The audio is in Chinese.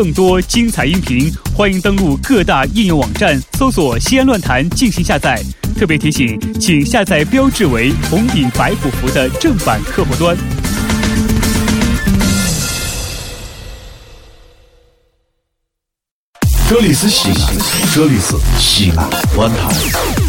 更多精彩音频，欢迎登录各大应用网站搜索“西安论坛”进行下载。特别提醒，请下载标志为红顶白虎符的正版客户端。这里是西安，这里是西安论坛。